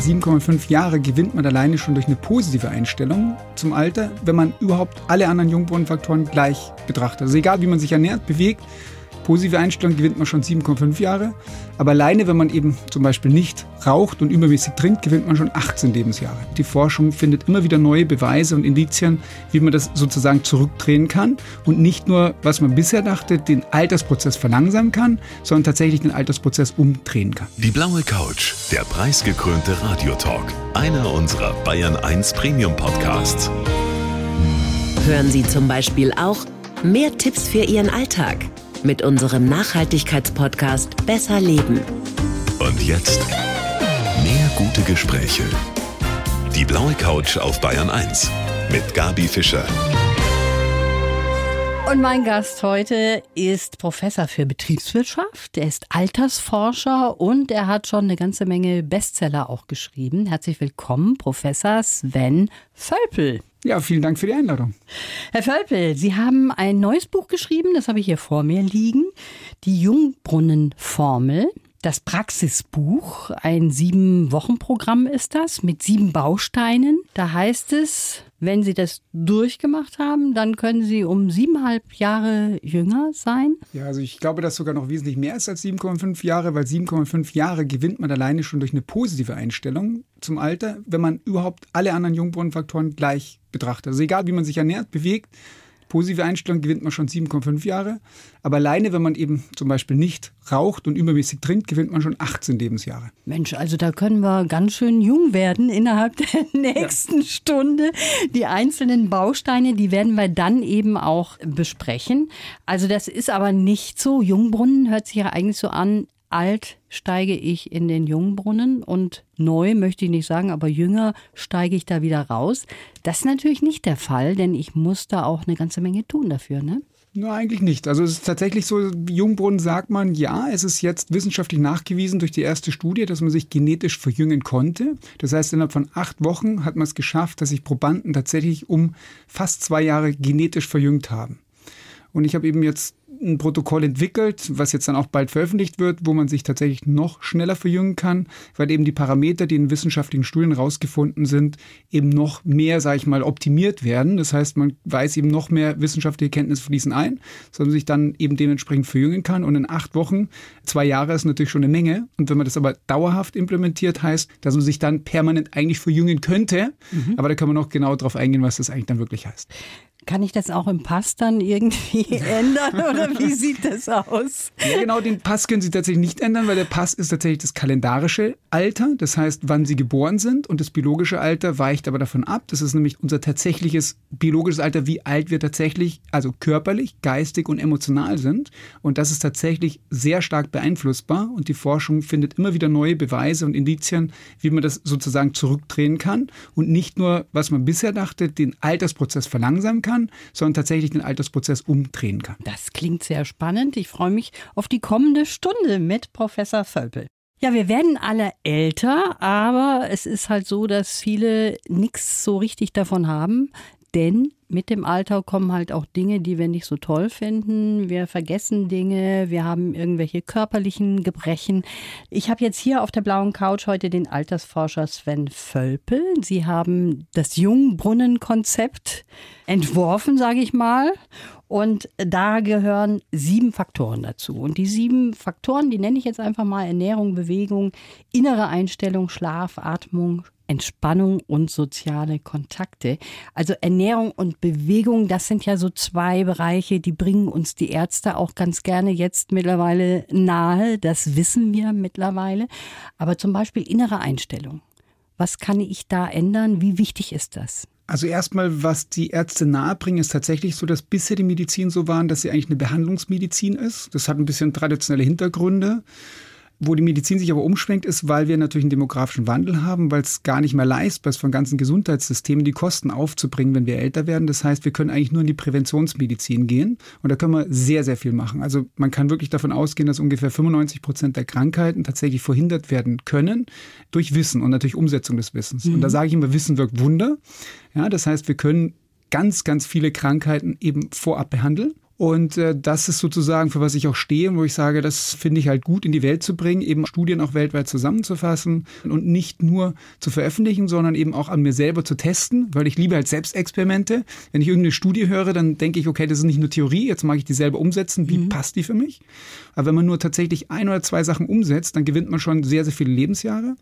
7,5 Jahre gewinnt man alleine schon durch eine positive Einstellung zum Alter, wenn man überhaupt alle anderen Jungbrunnenfaktoren gleich betrachtet. Also egal, wie man sich ernährt, bewegt, positive Einstellung gewinnt man schon 7,5 Jahre. Aber alleine, wenn man eben zum Beispiel nicht raucht und übermäßig trinkt, gewinnt man schon 18 Lebensjahre. Die Forschung findet immer wieder neue Beweise und Indizien, wie man das sozusagen zurückdrehen kann und nicht nur, was man bisher dachte, den Altersprozess verlangsamen kann, sondern tatsächlich den Altersprozess umdrehen kann. Die blaue Couch, der preisgekrönte Radiotalk, einer unserer Bayern 1 Premium Podcasts. Hören Sie zum Beispiel auch mehr Tipps für Ihren Alltag mit unserem Nachhaltigkeitspodcast Besser Leben. Und jetzt mehr gute Gespräche. Die blaue Couch auf Bayern 1 mit Gabi Fischer. Und mein Gast heute ist Professor für Betriebswirtschaft. Er ist Altersforscher und er hat schon eine ganze Menge Bestseller auch geschrieben. Herzlich willkommen, Professor Sven Völpel. Ja, vielen Dank für die Einladung. Herr Völpel, Sie haben ein neues Buch geschrieben, das habe ich hier vor mir liegen. Die Jungbrunnenformel. Das Praxisbuch, ein Sieben-Wochen-Programm ist das, mit sieben Bausteinen. Da heißt es, wenn Sie das durchgemacht haben, dann können Sie um siebeneinhalb Jahre jünger sein. Ja, also ich glaube, dass sogar noch wesentlich mehr ist als 7,5 Jahre, weil 7,5 Jahre gewinnt man alleine schon durch eine positive Einstellung zum Alter, wenn man überhaupt alle anderen Jungbrunnenfaktoren gleich betrachtet. Also egal, wie man sich ernährt, bewegt, positive Einstellung gewinnt man schon 7,5 Jahre. Aber alleine, wenn man eben zum Beispiel nicht raucht und übermäßig trinkt, gewinnt man schon 18 Lebensjahre. Mensch, also da können wir ganz schön jung werden innerhalb der nächsten ja. Stunde. Die einzelnen Bausteine, die werden wir dann eben auch besprechen. Also das ist aber nicht so. Jungbrunnen hört sich ja eigentlich so an, alt steige ich in den Jungbrunnen und neu möchte ich nicht sagen, aber jünger steige ich da wieder raus. Das ist natürlich nicht der Fall, denn ich muss da auch eine ganze Menge tun dafür, ne? Nur eigentlich nicht. Also es ist tatsächlich so, Jungbrunnen sagt man, ja, es ist jetzt wissenschaftlich nachgewiesen durch die erste Studie, dass man sich genetisch verjüngen konnte. Das heißt, innerhalb von acht Wochen hat man es geschafft, dass sich Probanden tatsächlich um fast zwei Jahre genetisch verjüngt haben. Und ich habe eben jetzt ein Protokoll entwickelt, was jetzt dann auch bald veröffentlicht wird, wo man sich tatsächlich noch schneller verjüngen kann, weil eben die Parameter, die in wissenschaftlichen Studien rausgefunden sind, eben noch mehr, sage ich mal, optimiert werden. Das heißt, man weiß eben noch mehr wissenschaftliche Kenntnisse fließen ein, sodass man sich dann eben dementsprechend verjüngen kann. Und in acht Wochen, zwei Jahre ist natürlich schon eine Menge. Und wenn man das aber dauerhaft implementiert, heißt, dass man sich dann permanent eigentlich verjüngen könnte. Mhm. Aber da kann man noch genau darauf eingehen, was das eigentlich dann wirklich heißt. Kann ich das auch im Pass dann irgendwie ändern oder wie sieht das aus? Ja, genau, den Pass können Sie tatsächlich nicht ändern, weil der Pass ist tatsächlich das kalendarische Alter, das heißt, wann Sie geboren sind und das biologische Alter weicht aber davon ab. Das ist nämlich unser tatsächliches biologisches Alter, wie alt wir tatsächlich, also körperlich, geistig und emotional sind. Und das ist tatsächlich sehr stark beeinflussbar und die Forschung findet immer wieder neue Beweise und Indizien, wie man das sozusagen zurückdrehen kann und nicht nur, was man bisher dachte, den Altersprozess verlangsamen kann, sondern tatsächlich den Altersprozess umdrehen kann. Das klingt sehr spannend. Ich freue mich auf die kommende Stunde mit Professor Völpel. Ja, wir werden alle älter, aber es ist halt so, dass viele nichts so richtig davon haben, denn mit dem Alter kommen halt auch Dinge, die wir nicht so toll finden. Wir vergessen Dinge, wir haben irgendwelche körperlichen Gebrechen. Ich habe jetzt hier auf der blauen Couch heute den Altersforscher Sven Völpel. Sie haben das Jungbrunnenkonzept entworfen, sage ich mal. Und da gehören sieben Faktoren dazu. Und die sieben Faktoren, die nenne ich jetzt einfach mal Ernährung, Bewegung, innere Einstellung, Schlaf, Atmung, Entspannung und soziale Kontakte. Also Ernährung und Bewegung, das sind ja so zwei Bereiche, die bringen uns die Ärzte auch ganz gerne jetzt mittlerweile nahe. Das wissen wir mittlerweile. Aber zum Beispiel innere Einstellung. Was kann ich da ändern? Wie wichtig ist das? Also erstmal, was die Ärzte nahebringen, ist tatsächlich so, dass bisher die Medizin so waren, dass sie eigentlich eine Behandlungsmedizin ist. Das hat ein bisschen traditionelle Hintergründe. Wo die Medizin sich aber umschwenkt, ist, weil wir natürlich einen demografischen Wandel haben, weil es gar nicht mehr leistbar ist, von ganzen Gesundheitssystemen die Kosten aufzubringen, wenn wir älter werden. Das heißt, wir können eigentlich nur in die Präventionsmedizin gehen und da können wir sehr, sehr viel machen. Also man kann wirklich davon ausgehen, dass ungefähr 95 Prozent der Krankheiten tatsächlich verhindert werden können durch Wissen und natürlich Umsetzung des Wissens. Mhm. Und da sage ich immer, Wissen wirkt Wunder. Ja, das heißt, wir können ganz, ganz viele Krankheiten eben vorab behandeln Und äh, das ist sozusagen, für was ich auch stehe, wo ich sage, das finde ich halt gut in die Welt zu bringen, eben Studien auch weltweit zusammenzufassen und nicht nur zu veröffentlichen, sondern eben auch an mir selber zu testen, weil ich liebe halt Selbstexperimente. Wenn ich irgendeine Studie höre, dann denke ich, okay, das ist nicht nur Theorie, jetzt mag ich die selber umsetzen, wie mhm. passt die für mich? Aber wenn man nur tatsächlich ein oder zwei Sachen umsetzt, dann gewinnt man schon sehr, sehr viele Lebensjahre.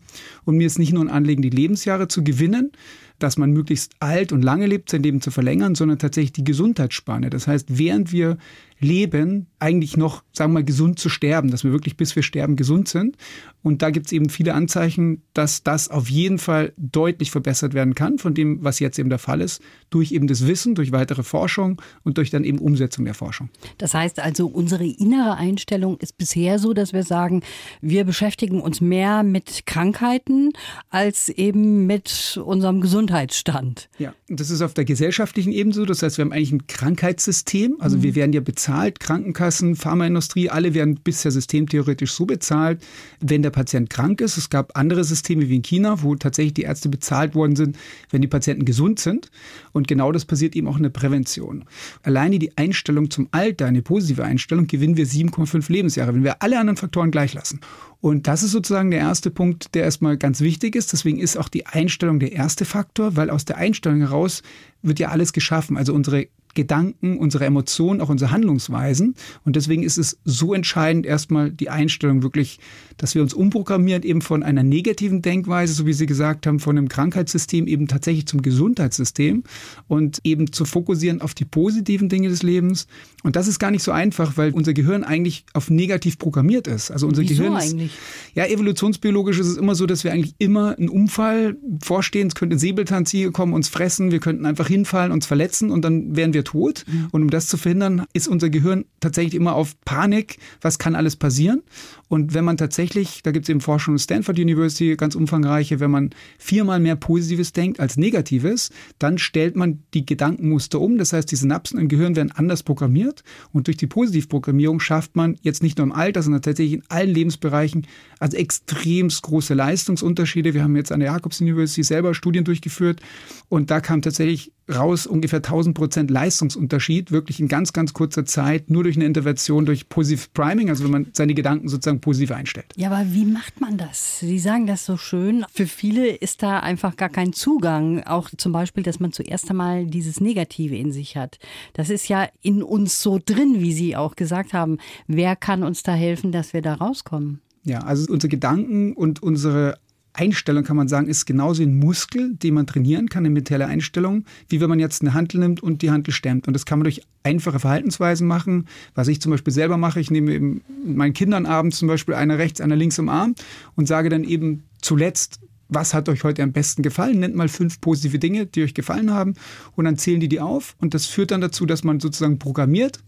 Und mir ist nicht nur ein Anliegen, die Lebensjahre zu gewinnen, dass man möglichst alt und lange lebt, sein Leben zu verlängern, sondern tatsächlich die Gesundheitsspanne. Das heißt, während wir leben, eigentlich noch, sagen wir mal, gesund zu sterben, dass wir wirklich bis wir sterben gesund sind. Und da gibt es eben viele Anzeichen, dass das auf jeden Fall deutlich verbessert werden kann von dem, was jetzt eben der Fall ist, durch eben das Wissen, durch weitere Forschung und durch dann eben Umsetzung der Forschung. Das heißt also, unsere innere Einstellung ist bisher so, dass wir sagen, wir beschäftigen uns mehr mit Krankheiten als eben mit unserem Gesundheitsstand. Ja, das ist auf der gesellschaftlichen Ebene so. Das heißt, wir haben eigentlich ein Krankheitssystem. Also mhm. wir werden ja bezahlt, Krankenkassen, Pharmaindustrie, alle werden bisher systemtheoretisch so bezahlt, wenn der der Patient krank ist. Es gab andere Systeme wie in China, wo tatsächlich die Ärzte bezahlt worden sind, wenn die Patienten gesund sind. Und genau das passiert eben auch in der Prävention. Alleine die Einstellung zum Alter, eine positive Einstellung, gewinnen wir 7,5 Lebensjahre, wenn wir alle anderen Faktoren gleich lassen. Und das ist sozusagen der erste Punkt, der erstmal ganz wichtig ist. Deswegen ist auch die Einstellung der erste Faktor, weil aus der Einstellung heraus wird ja alles geschaffen. Also unsere Gedanken, unsere Emotionen, auch unsere Handlungsweisen. Und deswegen ist es so entscheidend, erstmal die Einstellung wirklich, dass wir uns umprogrammieren, eben von einer negativen Denkweise, so wie Sie gesagt haben, von einem Krankheitssystem eben tatsächlich zum Gesundheitssystem und eben zu fokussieren auf die positiven Dinge des Lebens. Und das ist gar nicht so einfach, weil unser Gehirn eigentlich auf negativ programmiert ist. Also unser Wieso Gehirn ist, eigentlich? Ja, evolutionsbiologisch ist es immer so, dass wir eigentlich immer einen Unfall vorstehen. Es könnte ein Säbelzahntiger kommen, uns fressen, wir könnten einfach hinfallen, uns verletzen und dann wären wir tot. Mhm. Und um das zu verhindern, ist unser Gehirn tatsächlich immer auf Panik. Was kann alles passieren? Und wenn man tatsächlich, da gibt es eben Forschung in Stanford University, ganz umfangreiche, wenn man viermal mehr Positives denkt als Negatives, dann stellt man die Gedankenmuster um. Das heißt, die Synapsen im Gehirn werden anders programmiert. Und durch die Positivprogrammierung schafft man jetzt nicht nur im Alter, sondern tatsächlich in allen Lebensbereichen also extremst große Leistungsunterschiede. Wir haben jetzt an der Jacobs University selber Studien durchgeführt und da kam tatsächlich raus ungefähr 1000 Prozent Leistungsunterschied, wirklich in ganz, ganz kurzer Zeit, nur durch eine Intervention, durch Positive Priming, also wenn man seine Gedanken sozusagen positiv einstellt. Ja, aber wie macht man das? Sie sagen das so schön. Für viele ist da einfach gar kein Zugang. Auch zum Beispiel, dass man zuerst einmal dieses Negative in sich hat. Das ist ja in uns so drin, wie Sie auch gesagt haben. Wer kann uns da helfen, dass wir da rauskommen? Ja, also unsere Gedanken und unsere Einstellung, kann man sagen, ist genauso ein Muskel, den man trainieren kann, eine mentale Einstellung, wie wenn man jetzt eine Handel nimmt und die Handel stemmt. Und das kann man durch einfache Verhaltensweisen machen. Was ich zum Beispiel selber mache, ich nehme eben meinen Kindern abends zum Beispiel einer rechts, einer links im Arm und sage dann eben zuletzt, was hat euch heute am besten gefallen? Nennt mal fünf positive Dinge, die euch gefallen haben und dann zählen die die auf und das führt dann dazu, dass man sozusagen programmiert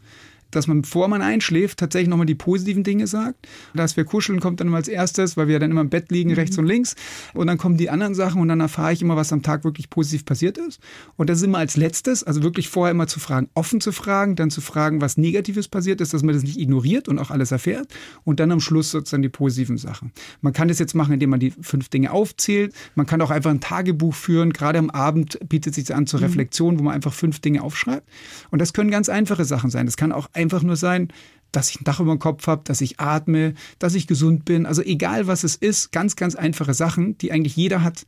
dass man, bevor man einschläft, tatsächlich nochmal die positiven Dinge sagt. Dass wir kuscheln kommt dann immer als erstes, weil wir dann immer im Bett liegen, mhm. rechts und links. Und dann kommen die anderen Sachen und dann erfahre ich immer, was am Tag wirklich positiv passiert ist. Und das ist immer als letztes, also wirklich vorher immer zu fragen, offen zu fragen, dann zu fragen, was Negatives passiert ist, dass man das nicht ignoriert und auch alles erfährt. Und dann am Schluss sozusagen die positiven Sachen. Man kann das jetzt machen, indem man die fünf Dinge aufzählt. Man kann auch einfach ein Tagebuch führen. Gerade am Abend bietet sich an zur mhm. Reflexion, wo man einfach fünf Dinge aufschreibt. Und das können ganz einfache Sachen sein. Das kann auch einfach nur sein, dass ich ein Dach über dem Kopf habe, dass ich atme, dass ich gesund bin. Also egal was es ist, ganz, ganz einfache Sachen, die eigentlich jeder hat.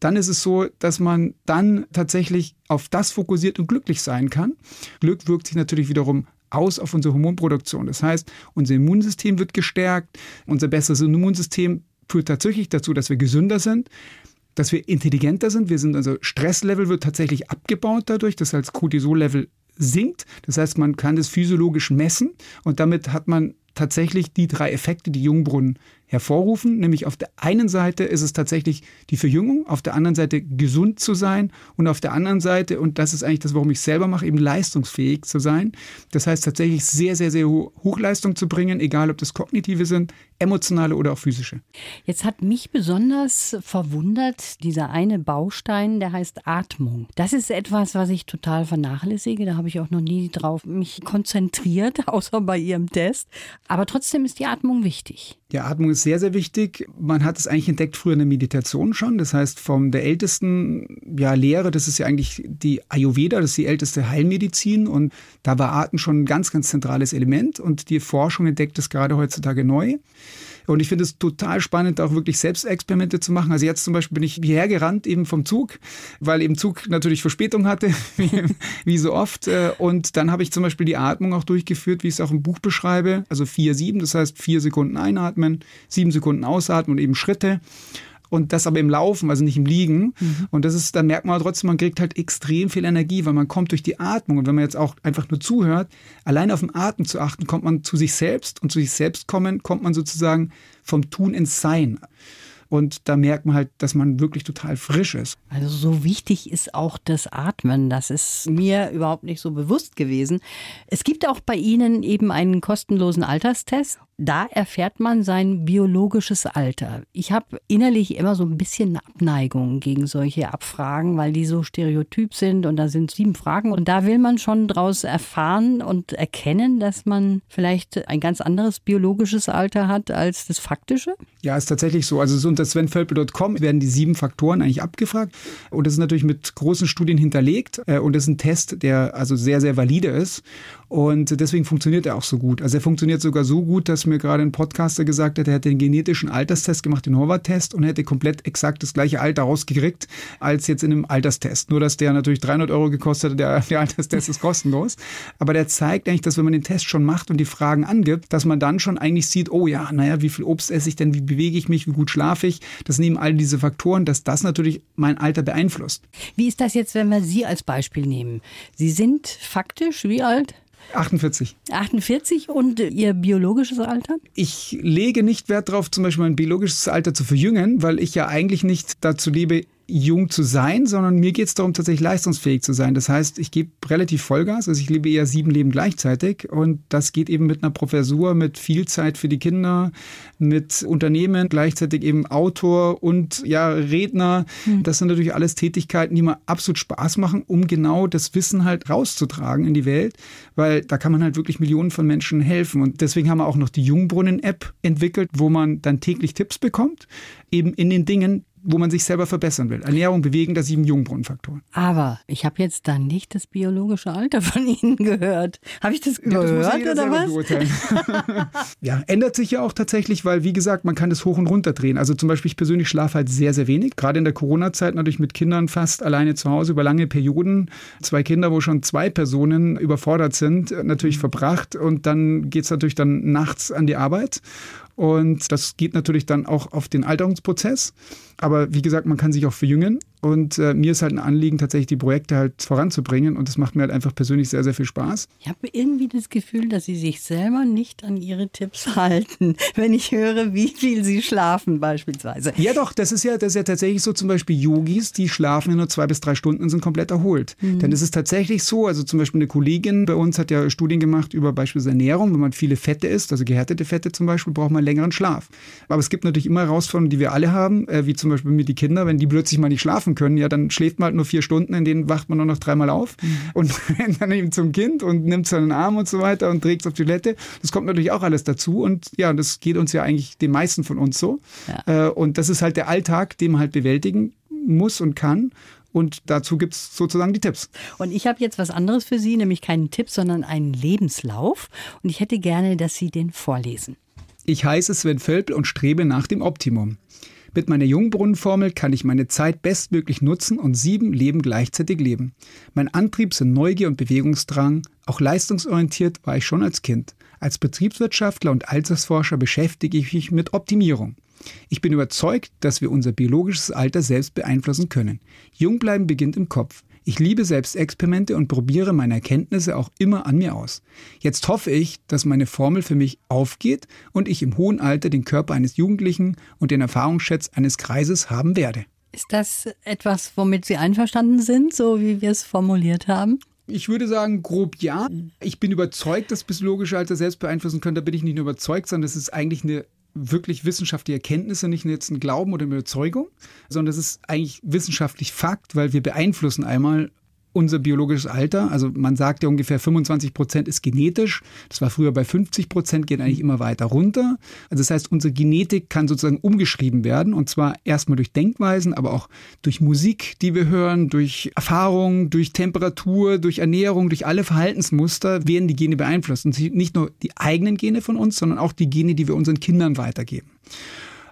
Dann ist es so, dass man dann tatsächlich auf das fokussiert und glücklich sein kann. Glück wirkt sich natürlich wiederum aus auf unsere Hormonproduktion. Das heißt, unser Immunsystem wird gestärkt, unser besseres Immunsystem führt tatsächlich dazu, dass wir gesünder sind dass wir intelligenter sind. Wir sind also Stresslevel wird tatsächlich abgebaut dadurch. Das heißt, Cortisol-Level sinkt. Das heißt, man kann es physiologisch messen und damit hat man tatsächlich die drei Effekte, die Jungbrunnen hervorrufen. Nämlich auf der einen Seite ist es tatsächlich die Verjüngung, auf der anderen Seite gesund zu sein und auf der anderen Seite, und das ist eigentlich das, warum ich selber mache, eben leistungsfähig zu sein. Das heißt tatsächlich sehr, sehr, sehr hohe Hochleistung zu bringen, egal ob das kognitive sind, emotionale oder auch physische. Jetzt hat mich besonders verwundert dieser eine Baustein, der heißt Atmung. Das ist etwas, was ich total vernachlässige. Da habe ich auch noch nie drauf mich konzentriert, außer bei Ihrem Test. Aber trotzdem ist die Atmung wichtig. Ja, Atmung ist sehr, sehr wichtig. Man hat es eigentlich entdeckt früher in der Meditation schon. Das heißt, von der ältesten ja, Lehre, das ist ja eigentlich die Ayurveda, das ist die älteste Heilmedizin. Und da war Atem schon ein ganz, ganz zentrales Element. Und die Forschung entdeckt es gerade heutzutage neu. Und ich finde es total spannend, auch wirklich Selbstexperimente zu machen. Also jetzt zum Beispiel bin ich hierher gerannt, eben vom Zug, weil eben Zug natürlich Verspätung hatte, wie, wie so oft. Äh, und dann habe ich zum Beispiel die Atmung auch durchgeführt, wie ich es auch im Buch beschreibe. Also vier, sieben, das heißt vier Sekunden einatmen, sieben Sekunden ausatmen und eben Schritte und das aber im Laufen, also nicht im Liegen. Mhm. Und das ist, da merkt man trotzdem, man kriegt halt extrem viel Energie, weil man kommt durch die Atmung. Und wenn man jetzt auch einfach nur zuhört, allein auf den Atem zu achten, kommt man zu sich selbst und zu sich selbst kommen, kommt man sozusagen vom Tun ins Sein. Und da merkt man halt, dass man wirklich total frisch ist. Also so wichtig ist auch das Atmen. Das ist mir überhaupt nicht so bewusst gewesen. Es gibt auch bei Ihnen eben einen kostenlosen Alterstest da erfährt man sein biologisches Alter. Ich habe innerlich immer so ein bisschen Abneigung gegen solche Abfragen, weil die so stereotyp sind und da sind sieben Fragen und da will man schon daraus erfahren und erkennen, dass man vielleicht ein ganz anderes biologisches Alter hat als das faktische. Ja, ist tatsächlich so. Also so unter svenvölpel.com werden die sieben Faktoren eigentlich abgefragt und das ist natürlich mit großen Studien hinterlegt äh, und das ist ein Test, der also sehr, sehr valide ist und deswegen funktioniert er auch so gut. Also er funktioniert sogar so gut, dass mir gerade ein Podcaster gesagt hat, er hätte den genetischen Alterstest gemacht, den Horvath-Test und hätte komplett exakt das gleiche Alter rausgekriegt als jetzt in einem Alterstest. Nur, dass der natürlich 300 Euro gekostet hat, der, der Alterstest ist kostenlos. Aber der zeigt eigentlich, dass wenn man den Test schon macht und die Fragen angibt, dass man dann schon eigentlich sieht, oh ja, naja, wie viel Obst esse ich denn, wie bewege ich mich, wie gut schlafe ich. Das nehmen all diese Faktoren, dass das natürlich mein Alter beeinflusst. Wie ist das jetzt, wenn wir Sie als Beispiel nehmen? Sie sind faktisch wie alt? 48. 48 und Ihr biologisches Alter? Ich lege nicht Wert darauf, zum Beispiel mein biologisches Alter zu verjüngen, weil ich ja eigentlich nicht dazu lebe, jung zu sein, sondern mir geht es darum, tatsächlich leistungsfähig zu sein. Das heißt, ich gebe relativ Vollgas, also ich lebe eher sieben Leben gleichzeitig und das geht eben mit einer Professur, mit viel Zeit für die Kinder, mit Unternehmen, gleichzeitig eben Autor und ja, Redner. Mhm. Das sind natürlich alles Tätigkeiten, die mir absolut Spaß machen, um genau das Wissen halt rauszutragen in die Welt, weil da kann man halt wirklich Millionen von Menschen helfen und deswegen haben wir auch noch die Jungbrunnen-App entwickelt, wo man dann täglich Tipps bekommt, eben in den Dingen, wo man sich selber verbessern will. Ernährung, Bewegen, das sieben Jungbrunnenfaktoren. Aber ich habe jetzt dann nicht das biologische Alter von Ihnen gehört. Habe ich das überhört ja, das oder was? ja, ändert sich ja auch tatsächlich, weil wie gesagt, man kann das hoch und runter drehen. Also zum Beispiel ich persönlich schlafe halt sehr, sehr wenig. Gerade in der Corona-Zeit natürlich mit Kindern fast alleine zu Hause über lange Perioden. Zwei Kinder, wo schon zwei Personen überfordert sind, natürlich verbracht. Und dann geht es natürlich dann nachts an die Arbeit. Und das geht natürlich dann auch auf den Alterungsprozess. Aber wie gesagt, man kann sich auch verjüngen. Und äh, mir ist halt ein Anliegen, tatsächlich die Projekte halt voranzubringen. Und das macht mir halt einfach persönlich sehr, sehr viel Spaß. Ich habe irgendwie das Gefühl, dass Sie sich selber nicht an Ihre Tipps halten, wenn ich höre, wie viel Sie schlafen beispielsweise. Ja, doch, das ist ja, das ist ja tatsächlich so, zum Beispiel Yogis, die schlafen ja nur zwei bis drei Stunden und sind komplett erholt. Mhm. Denn es ist tatsächlich so, also zum Beispiel eine Kollegin bei uns hat ja Studien gemacht über beispielsweise Ernährung. Wenn man viele Fette isst, also gehärtete Fette zum Beispiel, braucht man längeren Schlaf. Aber es gibt natürlich immer Herausforderungen, die wir alle haben, äh, wie zum Beispiel mit die Kinder, wenn die plötzlich mal nicht schlafen schlafen können, ja, dann schläft man halt nur vier Stunden, in denen wacht man nur noch dreimal auf mhm. und rennt dann eben zum Kind und nimmt seinen Arm und so weiter und trägt es auf die Toilette. Das kommt natürlich auch alles dazu und ja, das geht uns ja eigentlich den meisten von uns so. Ja. Äh, und das ist halt der Alltag, den man halt bewältigen muss und kann. Und dazu gibt es sozusagen die Tipps. Und ich habe jetzt was anderes für Sie, nämlich keinen Tipp, sondern einen Lebenslauf. Und ich hätte gerne, dass Sie den vorlesen. Ich heiße Sven Völpel und strebe nach dem Optimum. Mit meiner Jungbrunnenformel kann ich meine Zeit bestmöglich nutzen und sieben Leben gleichzeitig leben. Mein Antrieb sind Neugier und Bewegungsdrang. Auch leistungsorientiert war ich schon als Kind. Als Betriebswirtschaftler und Altersforscher beschäftige ich mich mit Optimierung. Ich bin überzeugt, dass wir unser biologisches Alter selbst beeinflussen können. Jung bleiben beginnt im Kopf. Ich liebe Selbstexperimente und probiere meine Erkenntnisse auch immer an mir aus. Jetzt hoffe ich, dass meine Formel für mich aufgeht und ich im hohen Alter den Körper eines Jugendlichen und den Erfahrungsschätz eines Kreises haben werde. Ist das etwas, womit Sie einverstanden sind, so wie wir es formuliert haben? Ich würde sagen, grob ja. Ich bin überzeugt, dass biologische Alter selbst beeinflussen können. Da bin ich nicht nur überzeugt, sondern das ist eigentlich eine wirklich wissenschaftliche Erkenntnisse, nicht jetzt ein Glauben oder eine Überzeugung, sondern das ist eigentlich wissenschaftlich Fakt, weil wir beeinflussen einmal unser biologisches Alter. Also man sagt ja ungefähr 25 Prozent ist genetisch. Das war früher bei 50 Prozent, geht eigentlich immer weiter runter. Also das heißt, unsere Genetik kann sozusagen umgeschrieben werden und zwar erstmal durch Denkweisen, aber auch durch Musik, die wir hören, durch Erfahrung, durch Temperatur, durch Ernährung, durch alle Verhaltensmuster werden die Gene beeinflusst. Und nicht nur die eigenen Gene von uns, sondern auch die Gene, die wir unseren Kindern weitergeben.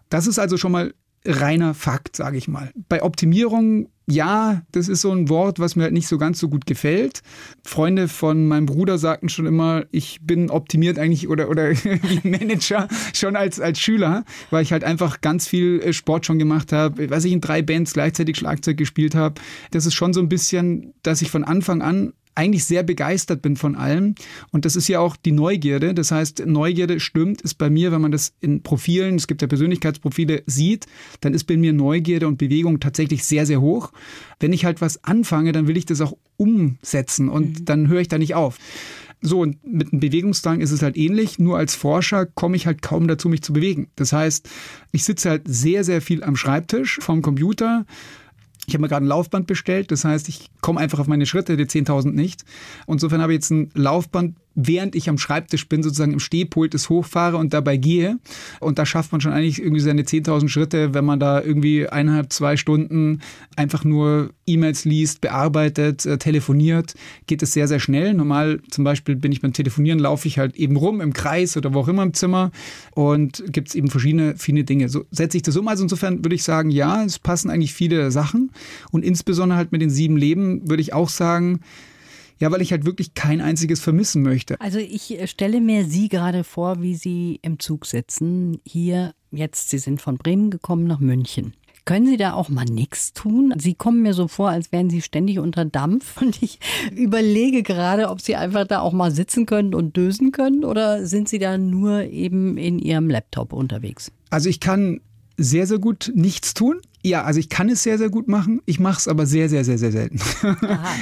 Das ist also schon mal reiner Fakt, sage ich mal. Bei Optimierung, ja, das ist so ein Wort, was mir halt nicht so ganz so gut gefällt. Freunde von meinem Bruder sagten schon immer, ich bin optimiert eigentlich oder, oder wie Manager schon als, als Schüler, weil ich halt einfach ganz viel äh, Sport schon gemacht habe, weiß ich, in drei Bands gleichzeitig Schlagzeug gespielt habe. Das ist schon so ein bisschen, dass ich von Anfang an eigentlich sehr begeistert bin von allem. Und das ist ja auch die Neugierde. Das heißt, Neugierde stimmt, ist bei mir, wenn man das in Profilen, es gibt ja Persönlichkeitsprofile, sieht, dann ist bei mir Neugierde und Bewegung tatsächlich sehr, sehr hoch. Wenn ich halt was anfange, dann will ich das auch umsetzen und mhm. dann höre ich da nicht auf. So, und mit einem Bewegungsdrang ist es halt ähnlich. Nur als Forscher komme ich halt kaum dazu, mich zu bewegen. Das heißt, ich sitze halt sehr, sehr viel am Schreibtisch vom Computer, ich habe mir gerade ein Laufband bestellt, das heißt, ich komme einfach auf meine Schritte, die 10.000 nicht. Insofern habe ich jetzt ein Laufband während ich am Schreibtisch bin, sozusagen im Stehpult es hochfahre und dabei gehe. Und da schafft man schon eigentlich irgendwie seine 10.000 Schritte, wenn man da irgendwie eineinhalb, zwei Stunden einfach nur E-Mails liest, bearbeitet, äh, telefoniert, geht es sehr, sehr schnell. Normal zum Beispiel bin ich beim Telefonieren, laufe ich halt eben rum im Kreis oder wo auch immer im Zimmer und gibt es eben verschiedene, viele Dinge. So setze ich das um. Also insofern würde ich sagen, ja, es passen eigentlich viele Sachen. Und insbesondere halt mit den sieben Leben würde ich auch sagen, ja, weil ich halt wirklich kein einziges vermissen möchte. Also ich äh, stelle mir Sie gerade vor, wie Sie im Zug sitzen. Hier jetzt, Sie sind von Bremen gekommen nach München. Können Sie da auch mal nichts tun? Sie kommen mir so vor, als wären Sie ständig unter Dampf. Und ich überlege gerade, ob Sie einfach da auch mal sitzen können und dösen können oder sind Sie da nur eben in Ihrem Laptop unterwegs? Also ich kann sehr, sehr gut nichts tun. Ja, also ich kann es sehr, sehr gut machen. Ich mache es aber sehr, sehr, sehr, sehr selten.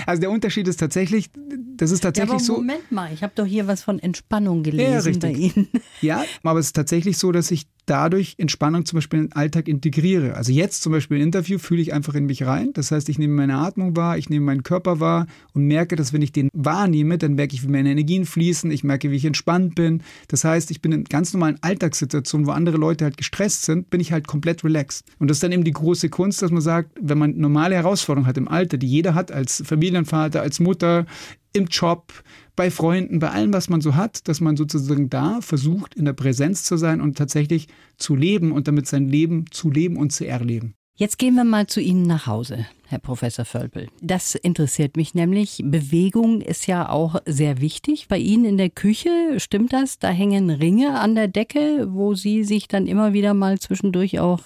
also der Unterschied ist tatsächlich, das ist tatsächlich ja, aber so. Moment mal, ich habe doch hier was von Entspannung gelesen ja, bei Ihnen. Ja, aber es ist tatsächlich so, dass ich dadurch Entspannung zum Beispiel in den Alltag integriere. Also jetzt zum Beispiel ein Interview fühle ich einfach in mich rein. Das heißt, ich nehme meine Atmung wahr, ich nehme meinen Körper wahr und merke, dass wenn ich den wahrnehme, dann merke ich, wie meine Energien fließen, ich merke, wie ich entspannt bin. Das heißt, ich bin in ganz normalen Alltagssituationen, wo andere Leute halt gestresst sind, bin ich halt komplett relaxed. Und das ist dann eben die große Kunst, dass man sagt, wenn man normale Herausforderungen hat im Alter, die jeder hat als Familienvater, als Mutter, im Job, bei Freunden, bei allem, was man so hat, dass man sozusagen da versucht, in der Präsenz zu sein und tatsächlich zu leben und damit sein Leben zu leben und zu erleben. Jetzt gehen wir mal zu Ihnen nach Hause, Herr Professor Völpel. Das interessiert mich nämlich. Bewegung ist ja auch sehr wichtig. Bei Ihnen in der Küche, stimmt das? Da hängen Ringe an der Decke, wo Sie sich dann immer wieder mal zwischendurch auch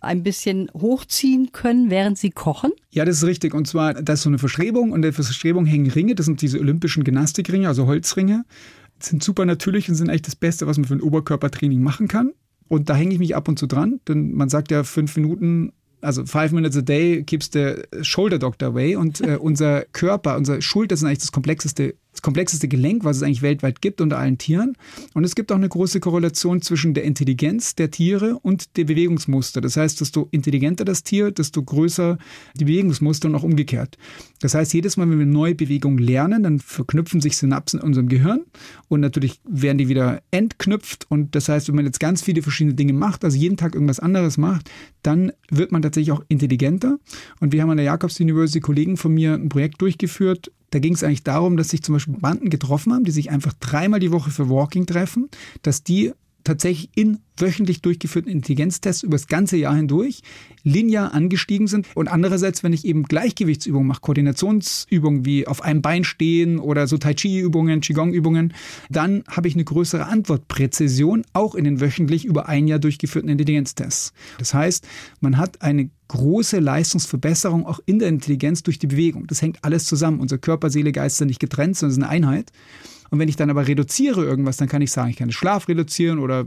ein bisschen hochziehen können, während Sie kochen? Ja, das ist richtig. Und zwar, da ist so eine Verschrebung und der Verschrebung hängen Ringe. Das sind diese olympischen Gymnastikringe, also Holzringe. Die sind super natürlich und sind eigentlich das Beste, was man für ein Oberkörpertraining machen kann. Und da hänge ich mich ab und zu dran, denn man sagt ja, fünf Minuten also five minutes a day keeps the shoulder doctor away und äh, unser Körper, unser Schulter sind eigentlich das komplexeste das komplexeste Gelenk, was es eigentlich weltweit gibt unter allen Tieren. Und es gibt auch eine große Korrelation zwischen der Intelligenz der Tiere und der Bewegungsmuster. Das heißt, desto intelligenter das Tier, desto größer die Bewegungsmuster und auch umgekehrt. Das heißt, jedes Mal, wenn wir neue Bewegungen lernen, dann verknüpfen sich Synapsen in unserem Gehirn und natürlich werden die wieder entknüpft. Und das heißt, wenn man jetzt ganz viele verschiedene Dinge macht, also jeden Tag irgendwas anderes macht, dann wird man tatsächlich auch intelligenter. Und wir haben an der Jacobs University Kollegen von mir ein Projekt durchgeführt, da ging es eigentlich darum, dass sich zum Beispiel Banden getroffen haben, die sich einfach dreimal die Woche für Walking treffen, dass die tatsächlich in wöchentlich durchgeführten Intelligenztests über das ganze Jahr hindurch linear angestiegen sind. Und andererseits, wenn ich eben Gleichgewichtsübungen mache, Koordinationsübungen wie auf einem Bein stehen oder so Tai Chi-Übungen, Qigong-Übungen, dann habe ich eine größere Antwortpräzision, auch in den wöchentlich über ein Jahr durchgeführten Intelligenztests. Das heißt, man hat eine große Leistungsverbesserung auch in der Intelligenz durch die Bewegung. Das hängt alles zusammen. Unser Körper, Seele, Geist sind nicht getrennt, sondern es eine Einheit. Und wenn ich dann aber reduziere irgendwas, dann kann ich sagen, ich kann den Schlaf reduzieren oder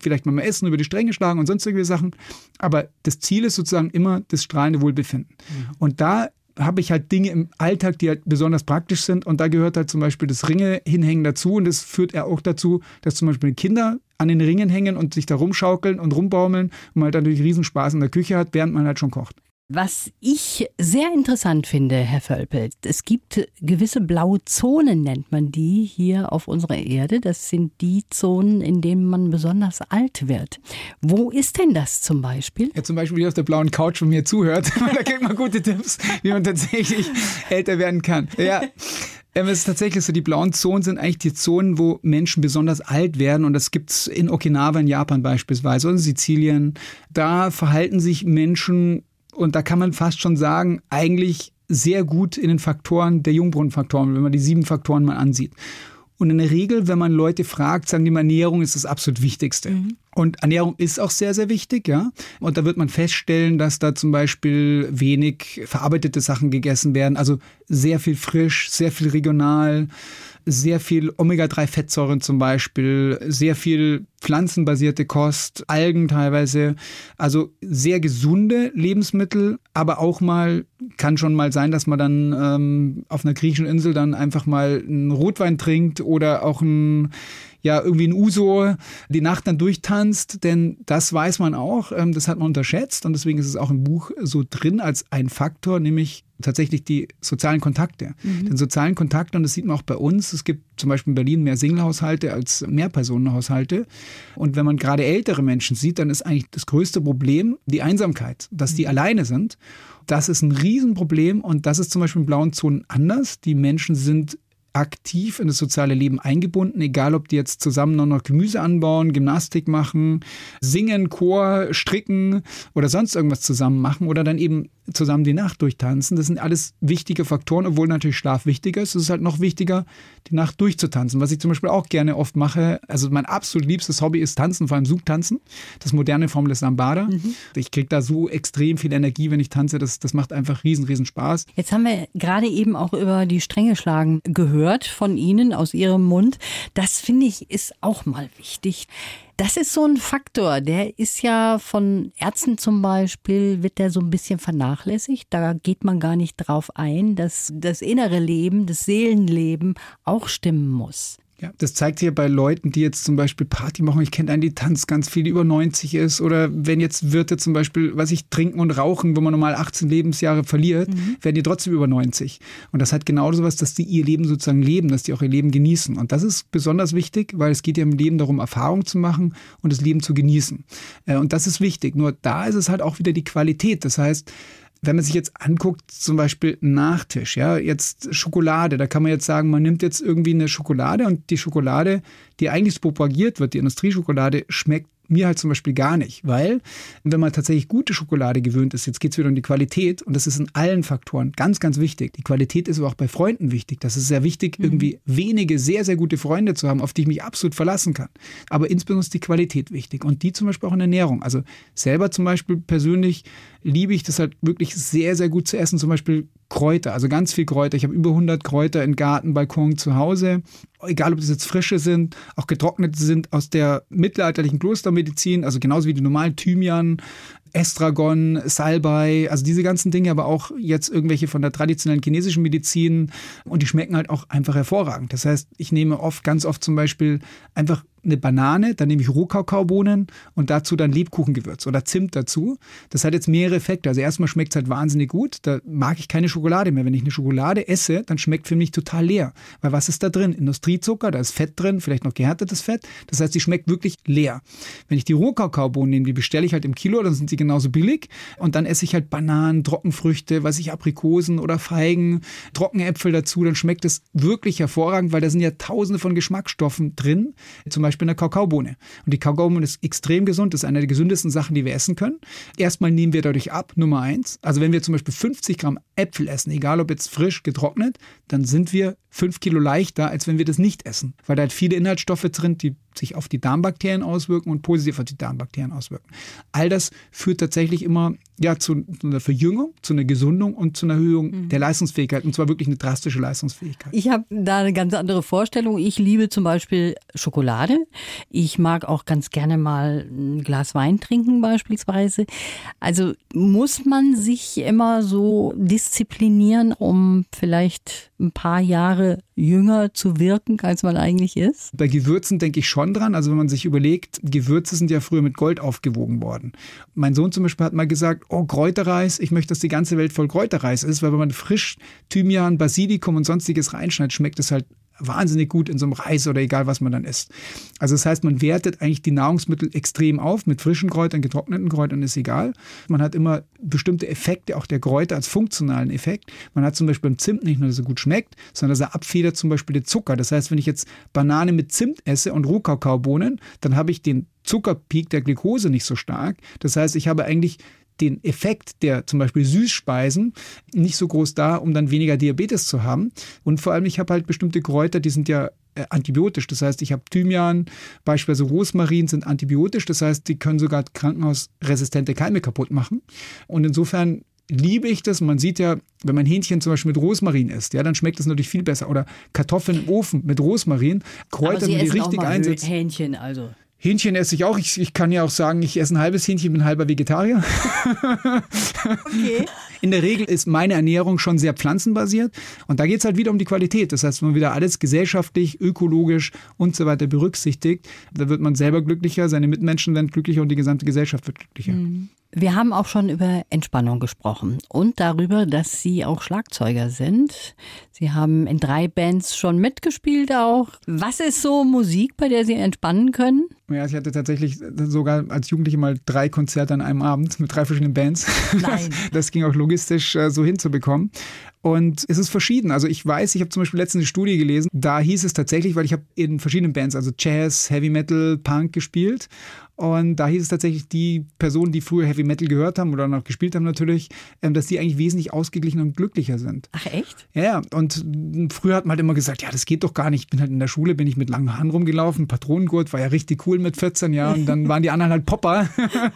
vielleicht mal Essen über die Stränge schlagen und sonstige Sachen. Aber das Ziel ist sozusagen immer das strahlende Wohlbefinden. Mhm. Und da habe ich halt Dinge im Alltag, die halt besonders praktisch sind. Und da gehört halt zum Beispiel das Ringe hinhängen dazu. Und das führt ja auch dazu, dass zum Beispiel Kinder an den Ringen hängen und sich da rumschaukeln und rumbaumeln und man halt dadurch Riesenspaß in der Küche hat, während man halt schon kocht. Was ich sehr interessant finde, Herr Völpel, es gibt gewisse blaue Zonen, nennt man die hier auf unserer Erde. Das sind die Zonen, in denen man besonders alt wird. Wo ist denn das zum Beispiel? Ja, zum Beispiel hier auf der blauen Couch, wo mir zuhört. da kriegt man gute Tipps, wie man tatsächlich älter werden kann. Ja. Ähm, es ist tatsächlich so, die blauen Zonen sind eigentlich die Zonen, wo Menschen besonders alt werden. Und das gibt es in Okinawa in Japan beispielsweise oder in Sizilien. Da verhalten sich Menschen und da kann man fast schon sagen, eigentlich sehr gut in den Faktoren der Jungbrunnenfaktoren, wenn man die sieben Faktoren mal ansieht. Und in der Regel, wenn man Leute fragt, sagen die Ernährung ist das absolut Wichtigste. Mhm. Und Ernährung ist auch sehr, sehr wichtig, ja. Und da wird man feststellen, dass da zum Beispiel wenig verarbeitete Sachen gegessen werden. Also sehr viel frisch, sehr viel regional sehr viel Omega-3-Fettsäuren zum Beispiel, sehr viel pflanzenbasierte Kost, Algen teilweise, also sehr gesunde Lebensmittel, aber auch mal, kann schon mal sein, dass man dann ähm, auf einer griechischen Insel dann einfach mal einen Rotwein trinkt oder auch ein ja irgendwie ein Uso die Nacht dann durchtanzt, denn das weiß man auch, ähm, das hat man unterschätzt und deswegen ist es auch im Buch so drin als ein Faktor, nämlich tatsächlich die sozialen Kontakte. Mhm. Den sozialen Kontakte, und das sieht man auch bei uns, es gibt zum Beispiel in Berlin mehr Single-Haushalte als Mehrpersonenhaushalte. Und wenn man gerade ältere Menschen sieht, dann ist eigentlich das größte Problem die Einsamkeit, dass die mhm. alleine sind. Das ist ein Riesenproblem und das ist zum Beispiel in blauen Zonen anders. Die Menschen sind aktiv in das soziale Leben eingebunden, egal ob die jetzt zusammen noch, noch Gemüse anbauen, Gymnastik machen, singen, Chor, stricken oder sonst irgendwas zusammen machen oder dann eben zusammen die Nacht durchtanzen. Das sind alles wichtige Faktoren, obwohl natürlich Schlaf wichtiger ist. Es ist halt noch wichtiger, die Nacht durchzutanzen. Was ich zum Beispiel auch gerne oft mache, also mein absolut liebstes Hobby ist Tanzen, vor allem Zugtanzen. Das moderne Form des Lambada. Mhm. Ich kriege da so extrem viel Energie, wenn ich tanze. Das, das macht einfach riesen, riesen Spaß. Jetzt haben wir gerade eben auch über die Stränge schlagen gehört von Ihnen aus Ihrem Mund. Das finde ich ist auch mal wichtig. Das ist so ein Faktor, der ist ja von Ärzten zum Beispiel, wird der so ein bisschen vernachlässigt. Da geht man gar nicht drauf ein, dass das innere Leben, das Seelenleben auch stimmen muss. Ja, das zeigt hier bei Leuten, die jetzt zum Beispiel Party machen. Ich kenne einen, die tanzt ganz viel, die über 90 ist. Oder wenn jetzt Wirte zum Beispiel, was ich trinken und rauchen, wo man normal 18 Lebensjahre verliert, mhm. werden die trotzdem über 90. Und das hat genau so was, dass die ihr Leben sozusagen leben, dass die auch ihr Leben genießen. Und das ist besonders wichtig, weil es geht ja im Leben darum, Erfahrung zu machen und das Leben zu genießen. Äh, und das ist wichtig. Nur da ist es halt auch wieder die Qualität. Das heißt, wenn man sich jetzt anguckt, zum Beispiel Nachtisch, ja, jetzt Schokolade, da kann man jetzt sagen, man nimmt jetzt irgendwie eine Schokolade und die Schokolade, die eigentlich propagiert wird, die Industrieschokolade, schmeckt mir halt zum Beispiel gar nicht, weil wenn man tatsächlich gute Schokolade gewöhnt ist, jetzt geht es wieder um die Qualität und das ist in allen Faktoren ganz, ganz wichtig. Die Qualität ist aber auch bei Freunden wichtig. Das ist sehr wichtig, mhm. irgendwie wenige sehr, sehr gute Freunde zu haben, auf die ich mich absolut verlassen kann. Aber insbesondere ist die Qualität wichtig und die zum Beispiel auch in Ernährung. Also selber zum Beispiel persönlich liebe ich das halt wirklich sehr, sehr gut zu essen. Zum Beispiel Kräuter, also ganz viel Kräuter. Ich habe über 100 Kräuter im Garten, Balkon, zu Hause. Egal, ob das jetzt frische sind, auch getrocknete sind aus der mittelalterlichen Klostermedizin, also genauso wie die normalen Thymian, Estragon, Salbei, also diese ganzen Dinge, aber auch jetzt irgendwelche von der traditionellen chinesischen Medizin und die schmecken halt auch einfach hervorragend. Das heißt, ich nehme oft, ganz oft zum Beispiel einfach eine Banane, dann nehme ich Rohkakaobohnen und dazu dann Lebkuchengewürz oder Zimt dazu. Das hat jetzt mehrere Effekte. Also erstmal schmeckt es halt wahnsinnig gut. Da mag ich keine Schokolade mehr. Wenn ich eine Schokolade esse, dann schmeckt für mich total leer. Weil was ist da drin? Industriezucker, da ist Fett drin, vielleicht noch gehärtetes Fett. Das heißt, die schmeckt wirklich leer. Wenn ich die Rohkakaobohnen nehme, die bestelle ich halt im Kilo, dann sind sie genauso billig. Und dann esse ich halt Bananen, Trockenfrüchte, weiß ich, Aprikosen oder Feigen, Trockenäpfel dazu. Dann schmeckt es wirklich hervorragend, weil da sind ja tausende von Geschmacksstoffen drin. Zum Beispiel eine Kakaobohne. Und die Kakaobohne ist extrem gesund, ist eine der gesündesten Sachen, die wir essen können. Erstmal nehmen wir dadurch ab, Nummer eins. Also wenn wir zum Beispiel 50 Gramm Äpfel essen, egal ob jetzt frisch, getrocknet, dann sind wir fünf Kilo leichter, als wenn wir das nicht essen. Weil da halt viele Inhaltsstoffe drin, die sich auf die Darmbakterien auswirken und positiv auf die Darmbakterien auswirken. All das führt tatsächlich immer ja, zu, einer Verjüngung, zu einer Gesundung und zu einer Erhöhung mhm. der Leistungsfähigkeit. Und zwar wirklich eine drastische Leistungsfähigkeit. Ich habe da eine ganz andere Vorstellung. Ich liebe zum Beispiel Schokolade. Ich mag auch ganz gerne mal ein Glas Wein trinken beispielsweise. Also muss man sich immer so disziplinieren, um vielleicht ein paar Jahre jünger zu wirken, als man eigentlich ist? Bei Gewürzen denke ich schon dran. Also wenn man sich überlegt, Gewürze sind ja früher mit Gold aufgewogen worden. Mein Sohn zum Beispiel hat mal gesagt, oh Kräuterreis, ich möchte, dass die ganze Welt voll Kräuterreis ist, weil wenn man frisch Thymian, Basilikum und sonstiges reinschneidet, schmeckt es halt wahnsinnig gut in so einem Reis oder egal, was man dann isst. Also das heißt, man wertet eigentlich die Nahrungsmittel extrem auf. Mit frischen Kräutern, getrockneten Kräutern ist egal. Man hat immer bestimmte Effekte, auch der Kräuter als funktionalen Effekt. Man hat zum Beispiel beim Zimt nicht nur, dass er gut schmeckt, sondern dass er abfedert zum Beispiel den Zucker. Das heißt, wenn ich jetzt Banane mit Zimt esse und Rohkakaobohnen, dann habe ich den Zuckerpeak der Glucose nicht so stark. Das heißt, ich habe eigentlich den Effekt der zum Beispiel Süßspeisen nicht so groß da, um dann weniger Diabetes zu haben. Und vor allem, ich habe halt bestimmte Kräuter, die sind ja äh, antibiotisch. Das heißt, ich habe Thymian, beispielsweise Rosmarin sind antibiotisch. Das heißt, die können sogar krankenhausresistente Keime kaputt machen. Und insofern liebe ich das. Man sieht ja, wenn man Hähnchen zum Beispiel mit Rosmarin isst, ja, dann schmeckt es natürlich viel besser. Oder Kartoffeln im Ofen mit Rosmarin. Kräuter, die richtig einsetzt. Hähnchen also. Hähnchen esse ich auch. Ich, ich, kann ja auch sagen, ich esse ein halbes Hähnchen, bin halber Vegetarier. Okay. In der Regel ist meine Ernährung schon sehr pflanzenbasiert. Und da geht es halt wieder um die Qualität. Das heißt, wenn man wieder alles gesellschaftlich, ökologisch und so weiter berücksichtigt, da wird man selber glücklicher, seine Mitmenschen werden glücklicher und die gesamte Gesellschaft wird glücklicher. Mhm. Wir haben auch schon über Entspannung gesprochen und darüber, dass Sie auch Schlagzeuger sind. Sie haben in drei Bands schon mitgespielt auch. Was ist so Musik, bei der Sie entspannen können? Ja, ich hatte tatsächlich sogar als Jugendliche mal drei Konzerte an einem Abend mit drei verschiedenen Bands. Nein. Das ging auch logistisch äh, so hinzubekommen. Und es ist verschieden. Also ich weiß, ich habe zum Beispiel letztens eine Studie gelesen, da hieß es tatsächlich, weil ich habe in verschiedenen Bands, also Jazz, Heavy Metal, Punk gespielt. Und da hieß es tatsächlich, die Personen, die früher Heavy Metal gehört haben oder noch gespielt haben natürlich, ähm, dass die eigentlich wesentlich ausgeglichener und glücklicher sind. Ach echt? Ja. Und früher hat man halt immer gesagt, ja, das geht doch gar nicht. Ich bin halt in der Schule, bin ich mit langen Haaren rumgelaufen, Patronengurt, war ja richtig cool mit 14 Jahren. Und dann waren die anderen halt Popper.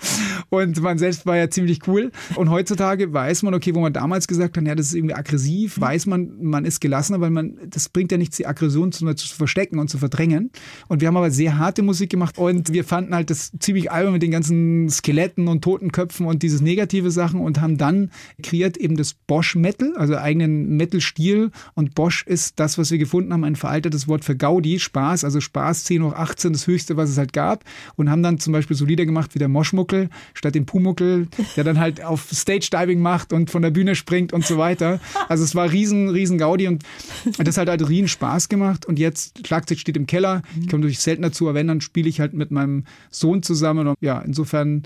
und man selbst war ja ziemlich cool. Und heutzutage weiß man, okay, wo man damals gesagt hat, ja, das ist irgendwie aggressiv, weiß man, man ist gelassener, weil man, das bringt ja nichts, die Aggression zu, zu verstecken und zu verdrängen. Und wir haben aber sehr harte Musik gemacht und wir fanden halt das ziemlich albern mit den ganzen Skeletten und Totenköpfen und dieses negative Sachen und haben dann kreiert eben das Bosch Metal, also eigenen Metal-Stil. Und Bosch ist das, was wir gefunden haben, ein veraltetes Wort für Gaudi, Spaß, also Spaß 10 hoch 18, das höchste, was es halt gab. Und haben dann zum Beispiel so Lieder gemacht wie der Moschmuckel statt dem Pumuckel, der dann halt auf Stage-Diving macht und von der Bühne springt und so weiter. Also es war riesen, riesen Gaudi und das hat halt riesen Spaß gemacht. Und jetzt, Schlagzeug steht im Keller, ich komme durch selten dazu, aber wenn, dann spiele ich halt mit meinem Sohn zusammen oder ja, insofern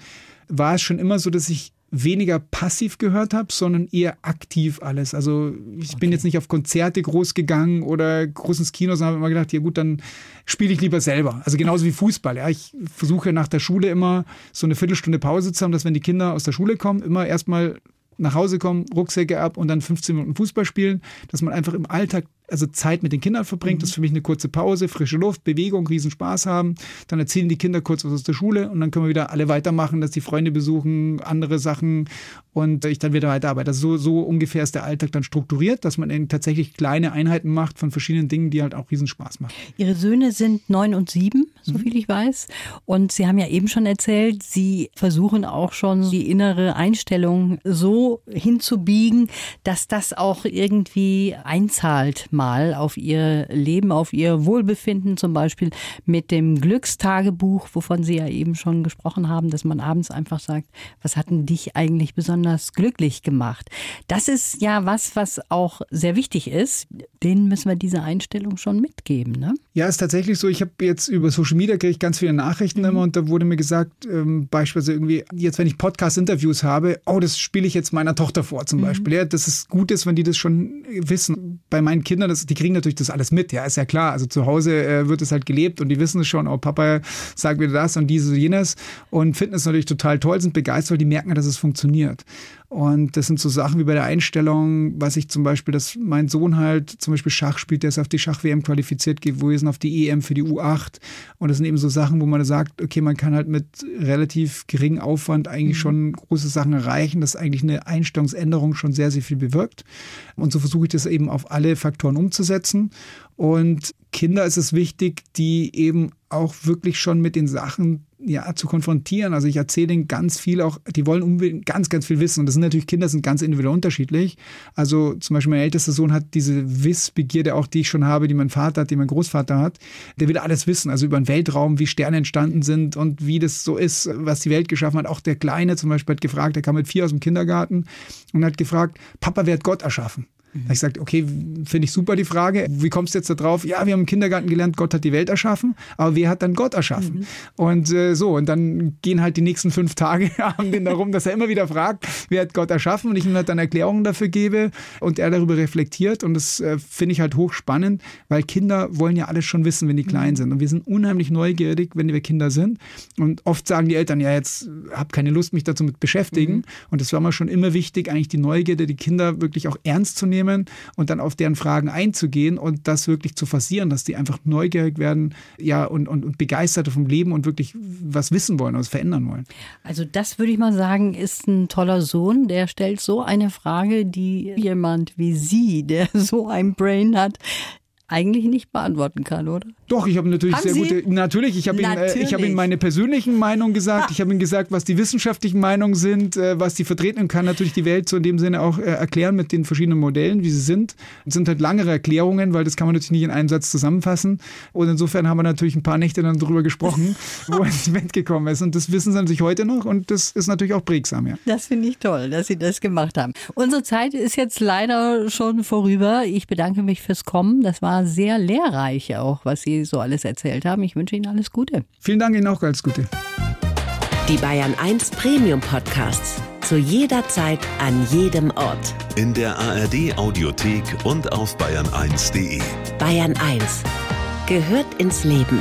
war es schon immer so, dass ich weniger passiv gehört habe, sondern eher aktiv alles. Also ich okay. bin jetzt nicht auf Konzerte groß gegangen oder groß ins Kino, sondern habe immer gedacht, ja gut, dann spiele ich lieber selber. Also genauso wie Fußball. Ja. Ich versuche nach der Schule immer so eine Viertelstunde Pause zu haben, dass wenn die Kinder aus der Schule kommen, immer erstmal nach Hause kommen, Rucksäcke ab und dann 15 Minuten Fußball spielen, dass man einfach im Alltag also Zeit mit den Kindern verbringt. Mhm. Das ist für mich eine kurze Pause, frische Luft, Bewegung, Riesenspaß haben. Dann erzählen die Kinder kurz was aus der Schule und dann können wir wieder alle weitermachen, dass die Freunde besuchen, andere Sachen und ich dann wieder weiterarbeite. Also so, so ungefähr ist der Alltag dann strukturiert, dass man eben tatsächlich kleine Einheiten macht von verschiedenen Dingen, die halt auch Riesenspaß machen. Ihre Söhne sind neun und sieben, soviel mhm. ich weiß. Und Sie haben ja eben schon erzählt, Sie versuchen auch schon die innere Einstellung so hinzubiegen, dass das auch irgendwie einzahlt mal auf ihr Leben, auf ihr Wohlbefinden, zum Beispiel mit dem Glückstagebuch, wovon Sie ja eben schon gesprochen haben, dass man abends einfach sagt, was hat denn dich eigentlich besonders glücklich gemacht? Das ist ja was, was auch sehr wichtig ist. Denen müssen wir diese Einstellung schon mitgeben, ne? Ja, ist tatsächlich so. Ich habe jetzt über Social Media kriege ich ganz viele Nachrichten mhm. immer und da wurde mir gesagt, ähm, beispielsweise irgendwie, jetzt wenn ich Podcast-Interviews habe, oh, das spiele ich jetzt meiner Tochter vor zum mhm. Beispiel. Ja, das ist gut ist, wenn die das schon wissen. Bei meinen Kindern Kinder, das, die kriegen natürlich das alles mit, ja, ist ja klar. Also zu Hause äh, wird es halt gelebt und die wissen es schon, oh, Papa sagt mir das und dieses und jenes und finden es natürlich total toll, sind begeistert, weil die merken, dass es funktioniert. Und das sind so Sachen wie bei der Einstellung, was ich zum Beispiel, dass mein Sohn halt zum Beispiel Schach spielt, der ist auf die Schach-WM qualifiziert gewesen, auf die EM für die U8. Und das sind eben so Sachen, wo man sagt, okay, man kann halt mit relativ geringem Aufwand eigentlich mhm. schon große Sachen erreichen, dass eigentlich eine Einstellungsänderung schon sehr, sehr viel bewirkt. Und so versuche ich das eben auf alle Faktoren umzusetzen. Und Kinder ist es wichtig, die eben auch wirklich schon mit den Sachen ja, zu konfrontieren. Also ich erzähle denen ganz viel auch, die wollen unbedingt ganz, ganz viel wissen. Und das sind natürlich Kinder, sind ganz individuell unterschiedlich. Also zum Beispiel mein ältester Sohn hat diese Wissbegierde auch, die ich schon habe, die mein Vater hat, die mein Großvater hat. Der will alles wissen, also über den Weltraum, wie Sterne entstanden sind und wie das so ist, was die Welt geschaffen hat. Auch der Kleine zum Beispiel hat gefragt, der kam mit vier aus dem Kindergarten und hat gefragt, Papa, wer hat Gott erschaffen? Da habe ich gesagt, okay, finde ich super die Frage. Wie kommst du jetzt da drauf? Ja, wir haben im Kindergarten gelernt, Gott hat die Welt erschaffen, aber wer hat dann Gott erschaffen? Mhm. Und äh, so, und dann gehen halt die nächsten fünf Tage haben den darum, dass er immer wieder fragt, wer hat Gott erschaffen und ich ihm halt dann Erklärungen dafür gebe und er darüber reflektiert. Und das äh, finde ich halt hochspannend, weil Kinder wollen ja alles schon wissen, wenn die klein mhm. sind. Und wir sind unheimlich neugierig, wenn wir Kinder sind. Und oft sagen die Eltern, ja, jetzt habe keine Lust, mich dazu mit beschäftigen. Mhm. Und das war mir schon immer wichtig, eigentlich die Neugierde, die Kinder wirklich auch ernst zu nehmen nehmen und dann auf deren Fragen einzugehen und das wirklich zu forcieren, dass die einfach neugierig werden ja, und, und, und begeistert vom Leben und wirklich was wissen wollen, was verändern wollen. Also das würde ich mal sagen, ist ein toller Sohn, der stellt so eine Frage, die jemand wie Sie, der so ein Brain hat, eigentlich nicht beantworten kann, oder? Doch, ich habe natürlich Haben sehr Sie? gute. Natürlich, ich habe Ihnen, äh, ich hab Ihnen meine persönlichen Meinungen gesagt. Ich habe Ihnen gesagt, was die wissenschaftlichen Meinungen sind, äh, was die vertreten und kann natürlich die Welt so in dem Sinne auch äh, erklären mit den verschiedenen Modellen, wie sie sind. Es sind halt langere Erklärungen, weil das kann man natürlich nicht in einem Satz zusammenfassen. Und insofern haben wir natürlich ein paar Nächte dann darüber gesprochen, wo er ins Bett gekommen ist. Und das wissen sie natürlich heute noch und das ist natürlich auch prägsam, ja. Das finde ich toll, dass Sie das gemacht haben. Unsere Zeit ist jetzt leider schon vorüber. Ich bedanke mich fürs Kommen. Das war sehr lehrreich auch, was Sie so alles erzählt haben. Ich wünsche Ihnen alles Gute. Vielen Dank Ihnen auch alles Gute. Die Bayern 1 Premium Podcasts. Zu jeder Zeit, an jedem Ort. In der ARD Audiothek und auf bayern1.de. Bayern 1 gehört ins Leben.